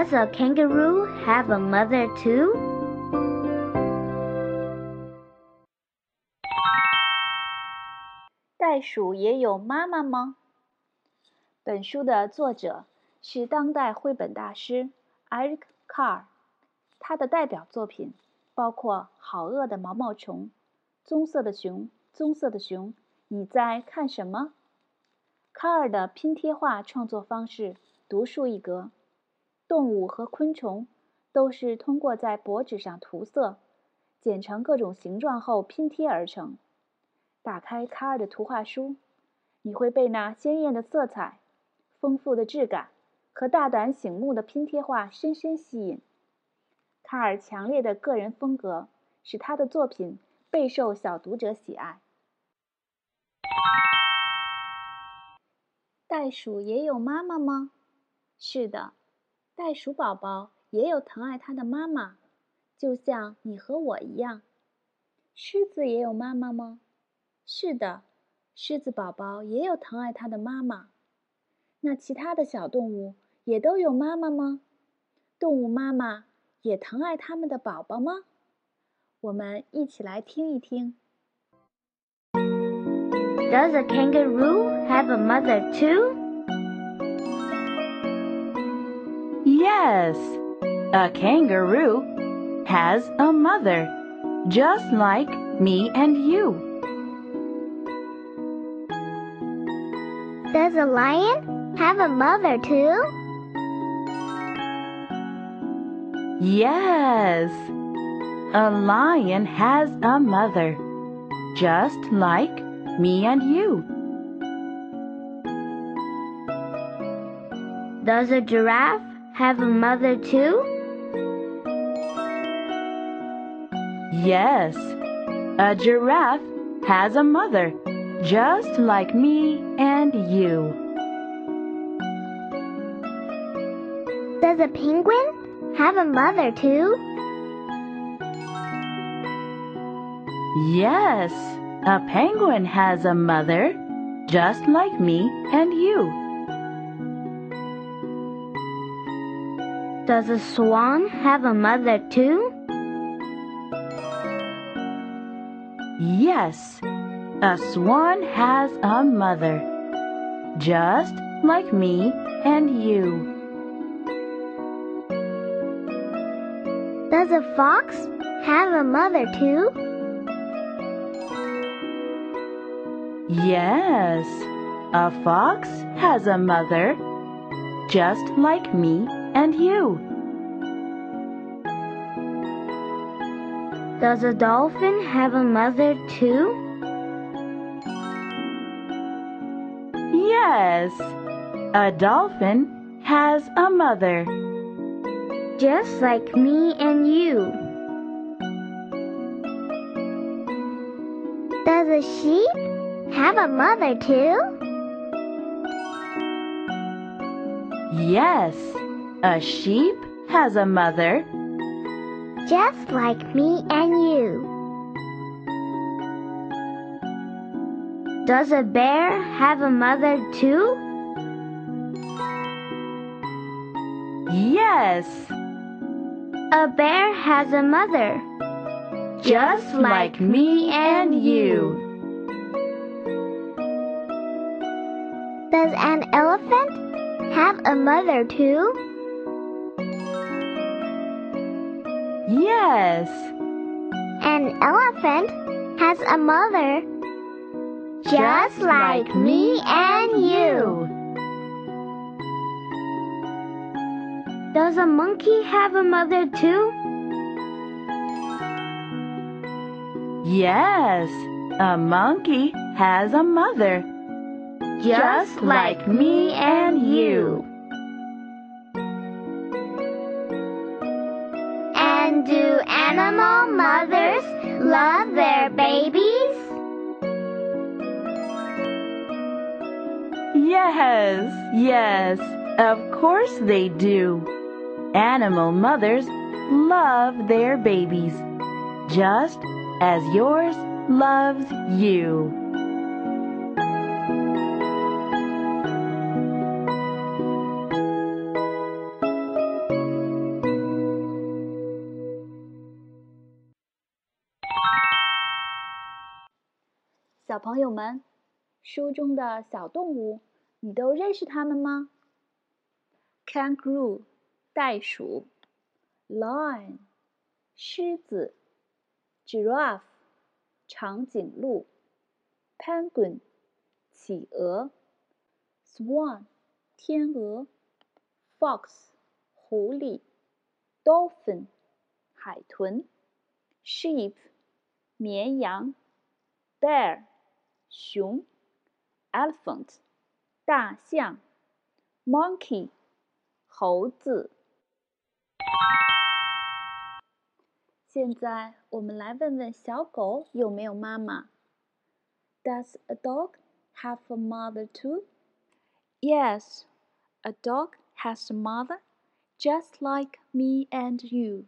Does a kangaroo have a mother too? 袋鼠也有妈妈吗？本书的作者是当代绘本大师 Eric Carr，他的代表作品包括《好饿的毛毛虫》《棕色的熊》《棕色的熊》，你在看什么？卡尔的拼贴画创作方式独树一格，动物和昆虫都是通过在薄纸上涂色，剪成各种形状后拼贴而成。打开卡尔的图画书，你会被那鲜艳的色彩、丰富的质感和大胆醒目的拼贴画深深吸引。卡尔强烈的个人风格使他的作品备受小读者喜爱。袋鼠也有妈妈吗？是的，袋鼠宝宝也有疼爱它的妈妈，就像你和我一样。狮子也有妈妈吗？是的，狮子宝宝也有疼爱它的妈妈。那其他的小动物也都有妈妈吗？动物妈妈也疼爱它们的宝宝吗？我们一起来听一听。Does a kangaroo have a mother too? Yes, a kangaroo has a mother, just like me and you. Does a lion have a mother too? Yes, a lion has a mother, just like me and you. Does a giraffe have a mother too? Yes, a giraffe has a mother, just like me and you. Does a penguin have a mother too? Yes, a penguin has a mother, just like me and you. Does a swan have a mother too? Yes, a swan has a mother, just like me and you. Does a fox have a mother too? Yes, a fox has a mother, just like me and you. Does a dolphin have a mother too? Yes, a dolphin has a mother. Just like me and you. Does a sheep have a mother too? Yes, a sheep has a mother. Just like me and you. Does a bear have a mother too? Yes, A bear has a mother. just like me and you. Does an elephant have a mother too? Yes, An elephant has a mother. Just like me and you. Does a monkey have a mother too? yes, a monkey has a mother, just like me and you. Do animal mothers love their babies? Yes, yes, of course they do. Animal mothers love their babies, just as yours loves you. 小朋友们，书中的小动物，你都认识它们吗？Kangaroo，袋鼠；Lion，狮子；Giraffe，长颈鹿；Penguin，企鹅；Swan，天鹅；Fox，狐狸；Dolphin，海豚；Sheep，绵羊。bear 熊，elephant 大象，monkey 猴子。现在我们来问问小狗有没有妈妈？Does a dog have a mother too? Yes, a dog has a mother, just like me and you.